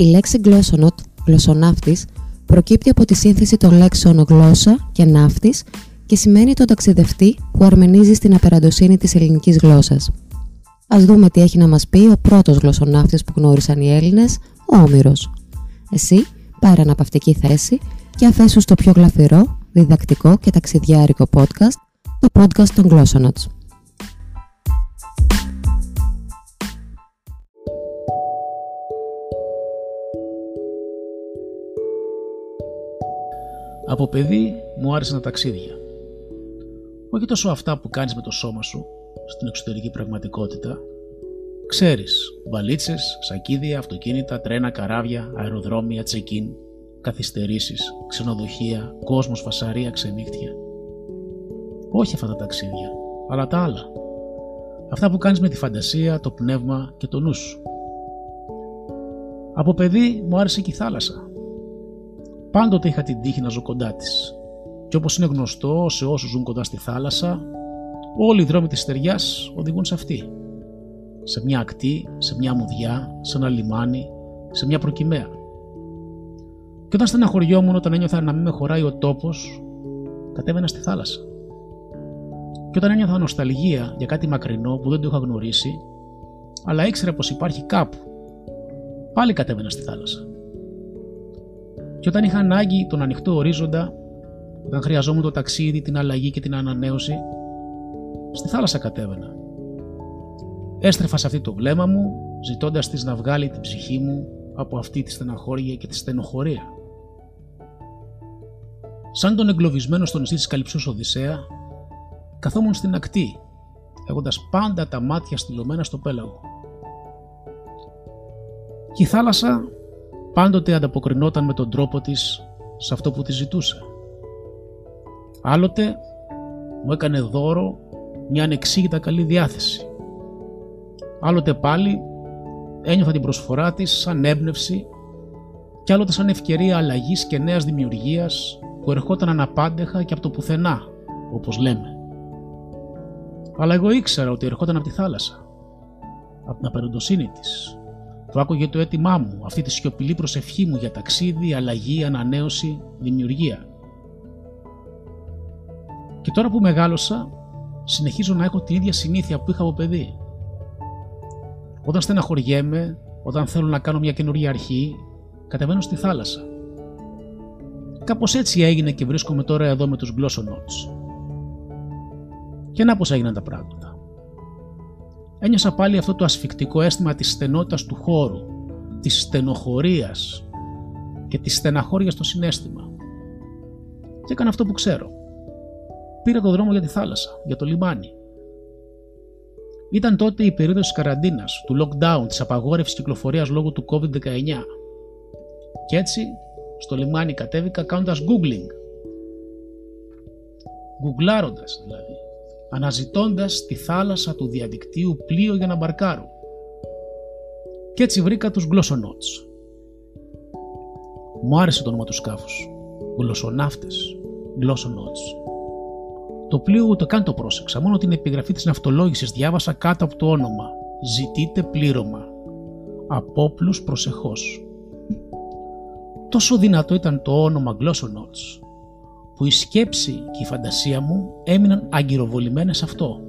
Η λέξη γλώσσονοτ, γλωσσοναύτης, προκύπτει από τη σύνθεση των λέξεων γλώσσα και ναύτης και σημαίνει τον ταξιδευτή που αρμενίζει στην απεραντοσύνη της ελληνικής γλώσσας. Ας δούμε τι έχει να μας πει ο πρώτος γλωσσοναύτης που γνώρισαν οι Έλληνες, ο Όμηρος. Εσύ, πάρε αναπαυτική θέση και αφέσου στο πιο γλαφυρό, διδακτικό και ταξιδιάρικο podcast, το podcast των Glossonauts. Από παιδί μου άρεσαν τα ταξίδια. Όχι τόσο αυτά που κάνεις με το σώμα σου, στην εξωτερική πραγματικότητα. Ξέρεις, βαλίτσες, σακίδια, αυτοκίνητα, τρένα, καράβια, αεροδρόμια, τσεκίν, καθυστερήσεις, ξενοδοχεία, κόσμος, φασαρία, ξενύχτια. Όχι αυτά τα ταξίδια, αλλά τα άλλα. Αυτά που κάνεις με τη φαντασία, το πνεύμα και το νου σου. Από παιδί μου άρεσε και η θάλασσα. Πάντοτε είχα την τύχη να ζω κοντά της. Και όπως είναι γνωστό σε όσους ζουν κοντά στη θάλασσα, όλοι οι δρόμοι της στεριάς οδηγούν σε αυτή. Σε μια ακτή, σε μια μουδιά, σε ένα λιμάνι, σε μια προκυμαία. Και όταν στεναχωριόμουν όταν ένιωθα να μην με χωράει ο τόπος, κατέβαινα στη θάλασσα. Και όταν ένιωθα νοσταλγία για κάτι μακρινό που δεν το είχα γνωρίσει, αλλά ήξερα πως υπάρχει κάπου, πάλι κατέβαινα στη θάλασσα. Και όταν είχα ανάγκη τον ανοιχτό ορίζοντα, όταν χρειαζόμουν το ταξίδι, την αλλαγή και την ανανέωση, στη θάλασσα κατέβαινα. Έστρεφα σε αυτή το βλέμμα μου, ζητώντας της να βγάλει την ψυχή μου από αυτή τη στεναχώρια και τη στενοχωρία. Σαν τον εγκλωβισμένο στο νησί της Καλυψούς Οδυσσέα, καθόμουν στην ακτή, έχοντας πάντα τα μάτια στυλωμένα στο πέλαγο. Και η θάλασσα πάντοτε ανταποκρινόταν με τον τρόπο της σε αυτό που τη ζητούσε. Άλλοτε μου έκανε δώρο μια ανεξήγητα καλή διάθεση. Άλλοτε πάλι ένιωθα την προσφορά της σαν έμπνευση και άλλοτε σαν ευκαιρία αλλαγής και νέας δημιουργίας που ερχόταν αναπάντεχα και από το πουθενά, όπως λέμε. Αλλά εγώ ήξερα ότι ερχόταν από τη θάλασσα, από την απεροντοσύνη της, το άκουγε το αίτημά μου, αυτή τη σιωπηλή προσευχή μου για ταξίδι, αλλαγή, ανανέωση, δημιουργία. Και τώρα που μεγάλωσα, συνεχίζω να έχω την ίδια συνήθεια που είχα από παιδί. Όταν στεναχωριέμαι, όταν θέλω να κάνω μια καινούργια αρχή, κατεβαίνω στη θάλασσα. Κάπως έτσι έγινε και βρίσκομαι τώρα εδώ με τους Glossonauts. Και να πώς έγιναν τα πράγματα ένιωσα πάλι αυτό το ασφικτικό αίσθημα της στενότητας του χώρου, της στενοχωρίας και της στεναχώριας στο συνέστημα. Και έκανα αυτό που ξέρω. Πήρα το δρόμο για τη θάλασσα, για το λιμάνι. Ήταν τότε η περίοδος της καραντίνας, του lockdown, της απαγόρευσης κυκλοφορίας λόγω του COVID-19. Και έτσι, στο λιμάνι κατέβηκα κάνοντας googling. Γκουγκλάροντας δηλαδή αναζητώντας τη θάλασσα του διαδικτύου πλοίο για να μπαρκάρω. Κι έτσι βρήκα τους γλωσσονότς. Μου άρεσε το όνομα του σκάφους. Γλωσσοναύτες. Γλωσσονότς. Το πλοίο ούτε καν το πρόσεξα, μόνο την επιγραφή της ναυτολόγησης διάβασα κάτω από το όνομα. Ζητείτε πλήρωμα. Απόπλους προσεχώς. Τόσο δυνατό ήταν το όνομα Γλωσσονότς που η σκέψη και η φαντασία μου έμειναν αγκυροβολημένες σε αυτό.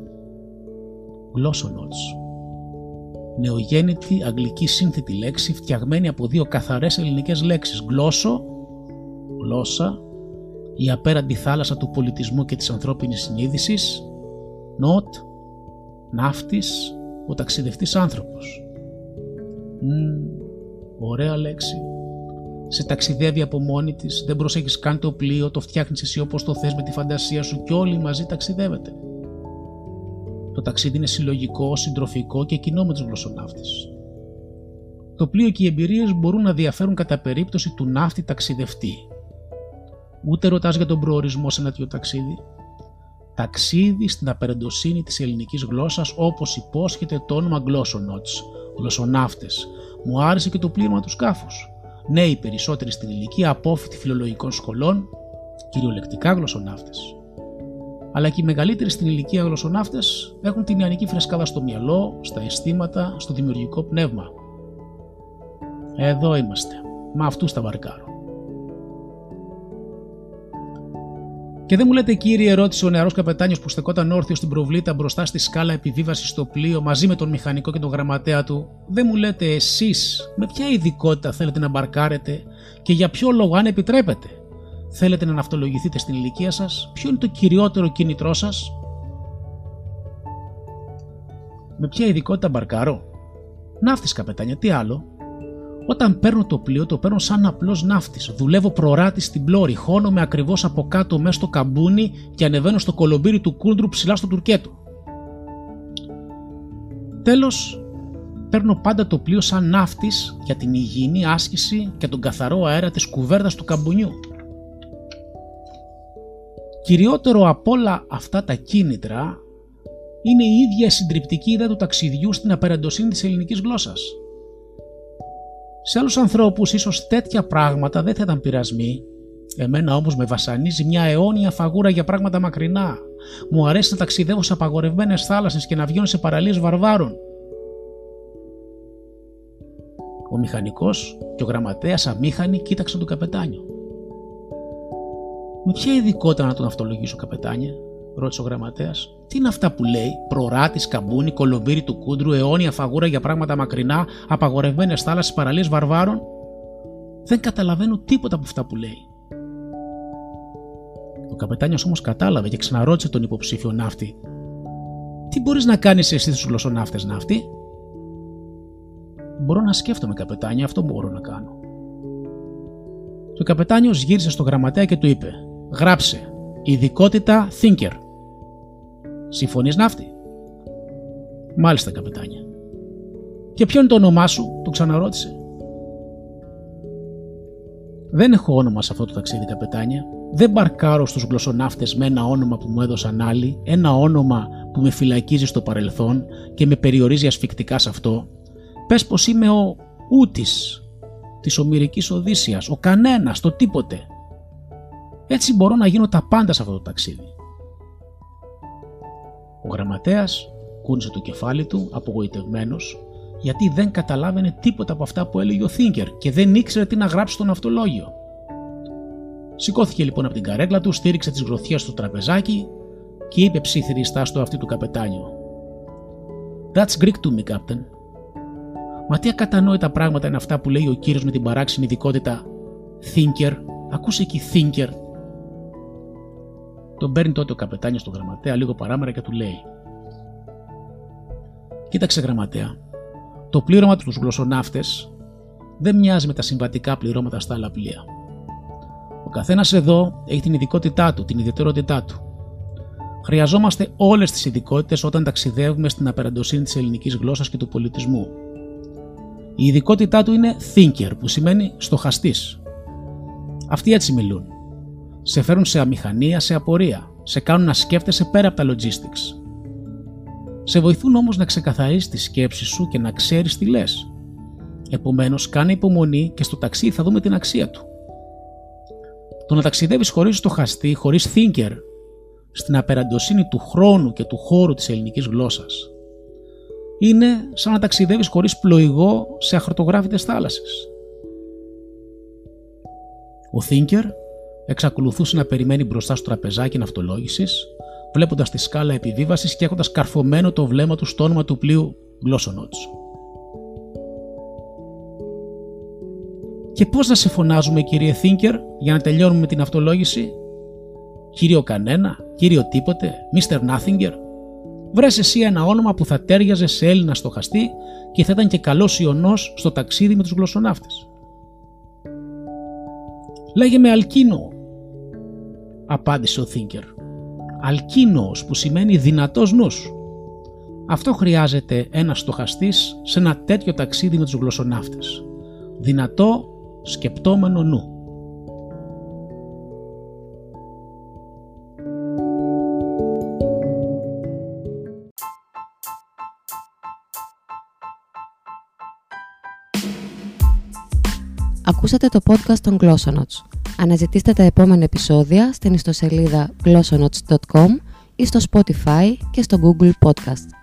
Glossonauts. Νεογέννητη αγγλική σύνθετη λέξη φτιαγμένη από δύο καθαρές ελληνικές λέξεις. Γλώσσο, γλώσσα, η απέραντη θάλασσα του πολιτισμού και της ανθρώπινης συνείδησης. Νότ, ναύτης, ο ταξιδευτής άνθρωπος. Μ, ωραία λέξη σε ταξιδεύει από μόνη της, δεν προσέχεις καν το πλοίο, το φτιάχνεις εσύ όπως το θες με τη φαντασία σου και όλοι μαζί ταξιδεύετε. Το ταξίδι είναι συλλογικό, συντροφικό και κοινό με τους γλωσσοναύτες. Το πλοίο και οι εμπειρίες μπορούν να διαφέρουν κατά περίπτωση του ναύτη ταξιδευτή. Ούτε ρωτάς για τον προορισμό σε ένα τέτοιο ταξίδι. Ταξίδι στην απερεντοσύνη της ελληνικής γλώσσας όπως υπόσχεται το όνομα Glossonauts, γλωσσοναύτες. Μου άρεσε και το πλήρωμα του σκάφους νέοι περισσότεροι στην ηλικία, απόφοιτοι φιλολογικών σχολών, κυριολεκτικά γλωσσοναύτες. Αλλά και οι μεγαλύτεροι στην ηλικία γλωσσοναύτες έχουν την ιανική φρεσκάδα στο μυαλό, στα αισθήματα, στο δημιουργικό πνεύμα. Εδώ είμαστε. Μα αυτούς τα βαρκάρω. Και δεν μου λέτε, κύριε, ρώτησε ο νεαρός καπετάνιος που στεκόταν όρθιο στην προβλήτα μπροστά στη σκάλα επιβίβασης στο πλοίο μαζί με τον μηχανικό και τον γραμματέα του, δεν μου λέτε εσείς με ποια ειδικότητα θέλετε να μπαρκάρετε και για ποιο λόγο, αν επιτρέπετε, θέλετε να ναυτολογηθείτε στην ηλικία σας, ποιο είναι το κυριότερο κίνητρό σας; Με ποια ειδικότητα μπαρκάρω; Ναύτης καπετάνια, τι άλλο; Όταν παίρνω το πλοίο, το παίρνω σαν απλός ναύτης. Δουλεύω προράτη στην πλώρη, χώνομαι ακριβώς από κάτω μέσα στο καμπούνι και ανεβαίνω στο κολομπύρι του κούντρου ψηλά στο τουρκέτο. Τέλος, παίρνω πάντα το πλοίο σαν ναύτης για την υγιεινή άσκηση και τον καθαρό αέρα της κουβέρτας του καμπουνιού. Κυριότερο από όλα αυτά τα κίνητρα είναι η ίδια συντριπτική ιδέα του ταξιδιού στην απεραντοσύνη της ελληνικής γλώσσας. Σε άλλους ανθρώπους ίσως τέτοια πράγματα δεν θα ήταν πειρασμοί. Εμένα όμως με βασανίζει μια αιώνια φαγούρα για πράγματα μακρινά. Μου αρέσει να ταξιδεύω σε απαγορευμένες θάλασσες και να βγαίνω σε παραλίες βαρβάρων. Ο μηχανικός και ο γραμματέας αμήχανοι κοίταξαν τον καπετάνιο. Με ποια ειδικότητα να τον αυτολογήσω, καπετάνια, ρώτησε ο γραμματέας. Τι είναι αυτά που λέει, προράτη, καμπούνι, κολομπύρι του κούντρου, αιώνια φαγούρα για πράγματα μακρινά, απαγορευμένες θάλασσες, παραλίες βαρβάρων. Δεν καταλαβαίνω τίποτα από αυτά που λέει. Ο καπετάνιος όμως κατάλαβε και ξαναρώτησε τον υποψήφιο ναύτη. Τι μπορείς να κάνεις εσύ στους γλωσσοναύτες, ναύτη; Μπορώ να σκέφτομαι, καπετάνιο, αυτό μπορώ να κάνω. Και ο καπετάνιος γύρισε στο γραμματέα και του είπε: Γράψε. Ειδικότητα Thinker. Συμφωνείς ναύτη; Μάλιστα καπετάνια. Και ποιο είναι το όνομά σου, του ξαναρώτησε. Δεν έχω όνομα σε αυτό το ταξίδι, καπετάνια. Δεν μπαρκάρω στους γλωσσοναύτες με ένα όνομα που μου έδωσαν άλλοι, ένα όνομα που με φυλακίζει στο παρελθόν και με περιορίζει ασφικτικά σε αυτό. Πες πως είμαι ο ούτης της ομυρικής Οδύσσιας, ο κανένας, το τίποτε. Έτσι μπορώ να γίνω τα πάντα σε αυτό το ταξίδι. Ο γραμματέας κούνησε το κεφάλι του απογοητευμένος γιατί δεν καταλάβαινε τίποτα από αυτά που έλεγε ο Θίνκερ και δεν ήξερε τι να γράψει στο ναυτολόγιο. Σηκώθηκε λοιπόν από την καρέκλα του, στήριξε τις γροθιές στο τραπεζάκι και είπε ψιθυριστά στο αυτή του καπετάνιο. That's Greek to me, Captain. Μα τι ακατανόητα πράγματα είναι αυτά που λέει ο κύριος με την παράξενη ειδικότητα Thinker. Ακούσε εκεί Thinker τον παίρνει τότε ο καπετάνιος στον γραμματέα λίγο παράμερα και του λέει: Κοίταξε, γραμματέα, το πλήρωμα τους γλωσσοναύτες δεν μοιάζει με τα συμβατικά πληρώματα στα άλλα πλοία. Ο καθένας εδώ έχει την ειδικότητά του, την ιδιαιτερότητά του. Χρειαζόμαστε όλες τις ειδικότητες όταν ταξιδεύουμε στην απεραντοσύνη της ελληνικής γλώσσας και του πολιτισμού. Η ειδικότητά του είναι thinker, που σημαίνει στοχαστής. Αυτοί έτσι μιλούν σε φέρουν σε αμηχανία, σε απορία, σε κάνουν να σκέφτεσαι πέρα από τα logistics. Σε βοηθούν όμως να ξεκαθαρίσεις τη σκέψη σου και να ξέρεις τι λες. Επομένως, κάνε υπομονή και στο ταξίδι θα δούμε την αξία του. Το να ταξιδεύεις χωρίς στοχαστή, χωρίς thinker, στην απεραντοσύνη του χρόνου και του χώρου της ελληνικής γλώσσας, είναι σαν να ταξιδεύεις χωρίς πλοηγό σε αχρωτογράφητες θάλασσες. Ο thinker εξακολουθούσε να περιμένει μπροστά στο τραπεζάκι ναυτολόγησης, βλέποντας τη σκάλα επιβίβαση και έχοντας καρφωμένο το βλέμμα του στο όνομα του πλοίου Γλώσσονότ. Και πώς να σε φωνάζουμε κύριε Θίνκερ για να τελειώνουμε την αυτολόγηση. Κύριο κανένα, κύριο τίποτε, Mr. Nothinger. Βρες εσύ ένα όνομα που θα τέριαζε σε Έλληνα στοχαστή και θα ήταν και καλός ιονός στο ταξίδι με τους γλωσσοναύτες. Λέγε με Αλκίνο, απάντησε ο Thinker. Αλκίνος που σημαίνει δυνατός νους. Αυτό χρειάζεται ένας στοχαστής σε ένα τέτοιο ταξίδι με τους γλωσσοναύτες. Δυνατό, σκεπτόμενο νου. Ακούσατε το podcast των Glossonots. Αναζητήστε τα επόμενα επεισόδια στην ιστοσελίδα glossonotes.com ή στο Spotify και στο Google Podcast.